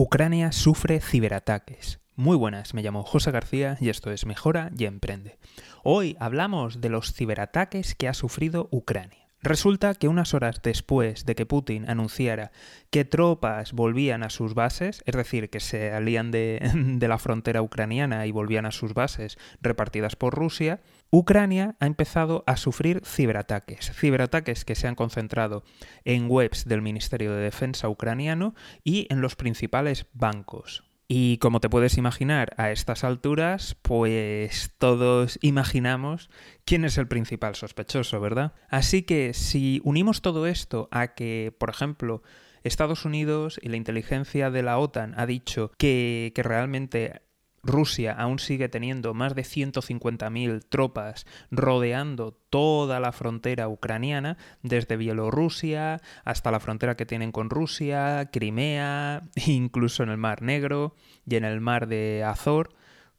Ucrania sufre ciberataques. Muy buenas, me llamo José García y esto es Mejora y Emprende. Hoy hablamos de los ciberataques que ha sufrido Ucrania. Resulta que unas horas después de que Putin anunciara que tropas volvían a sus bases, es decir, que se alían de, de, la frontera ucraniana y volvían a sus bases repartidas por Rusia, Ucrania ha empezado a sufrir ciberataques. Ciberataques que se han concentrado en webs del Ministerio de Defensa ucraniano y en los principales bancos. Y como te puedes imaginar, a estas alturas, pues todos imaginamos quién es el principal sospechoso, ¿verdad? Así que si unimos todo esto a que, por ejemplo, Estados Unidos y la inteligencia de la OTAN ha dicho que, que realmente Rusia aún sigue teniendo más de 150.000 tropas rodeando toda la frontera ucraniana, desde Bielorrusia hasta la frontera que tienen con Rusia, Crimea, incluso en el Mar Negro y en el Mar de Azor,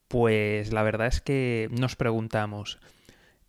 pues la verdad es que nos preguntamos,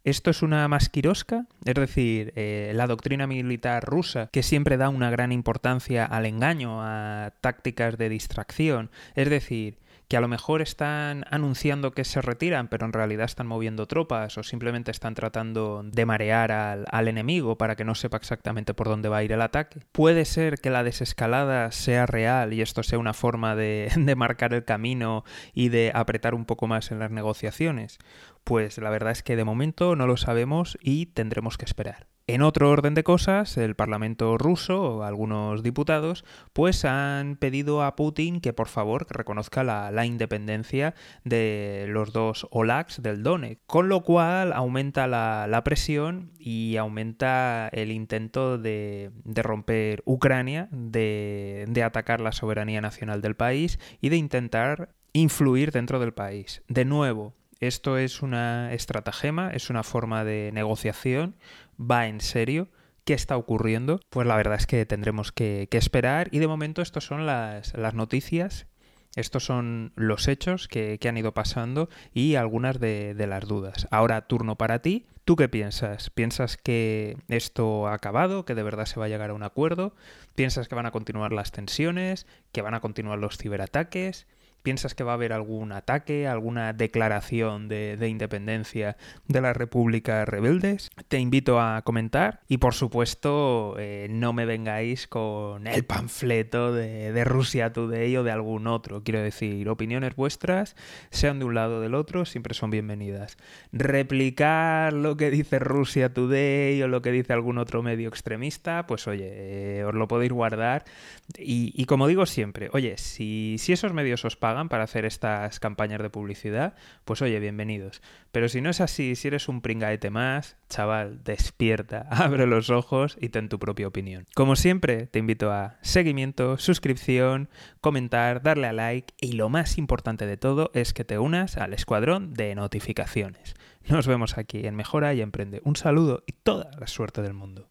¿Esto es una masquirosca? Es decir, eh, la doctrina militar rusa, que siempre da una gran importancia al engaño, a tácticas de distracción. Es decir, que a lo mejor están anunciando que se retiran, pero en realidad están moviendo tropas o simplemente están tratando de marear al, enemigo para que no sepa exactamente por dónde va a ir el ataque. Puede ser que la desescalada sea real y esto sea una forma de, de marcar el camino y de apretar un poco más en las negociaciones. Pues la verdad es que de momento no lo sabemos y tendremos que esperar. En otro orden de cosas, el Parlamento ruso algunos diputados pues han pedido a Putin que por favor reconozca la, independencia de los dos OLAX del Donetsk, con lo cual aumenta la, presión y aumenta el intento de, romper Ucrania, de, de atacar la soberanía nacional del país y de intentar influir dentro del país. De nuevo, esto es una estratagema, es una forma de negociación, va en serio. ¿Qué está ocurriendo? Pues la verdad es que tendremos que, esperar y de momento estas son las, noticias estos son los hechos que, han ido pasando y algunas de, de, las dudas. Ahora turno para ti. ¿Tú qué piensas? ¿Piensas que esto ha acabado? ¿Que de verdad se va a llegar a un acuerdo? ¿Piensas que van a continuar las tensiones? ¿Que van a continuar los ciberataques? ¿Piensas que va a haber algún ataque, alguna declaración de, independencia de las repúblicas rebeldes? Te invito a comentar y por supuesto eh, no me vengáis con el panfleto de, de, Rusia Today o de algún otro. Quiero decir, opiniones vuestras, sean de un lado o del otro, siempre son bienvenidas. Replicar lo que dice Rusia Today o lo que dice algún otro medio extremista, pues oye, eh, os lo podéis guardar. Y, como digo siempre, oye, si, si esos medios os para hacer estas campañas de publicidad, pues oye, bienvenidos. Pero si no es así, si eres un pringaete más, chaval, despierta, abre los ojos y ten tu propia opinión. Como siempre, te invito a seguimiento, suscripción, comentar, darle a like y lo más importante de todo es que te unas al escuadrón de notificaciones. Nos vemos aquí en Mejora y Emprende. Un saludo y toda la suerte del mundo.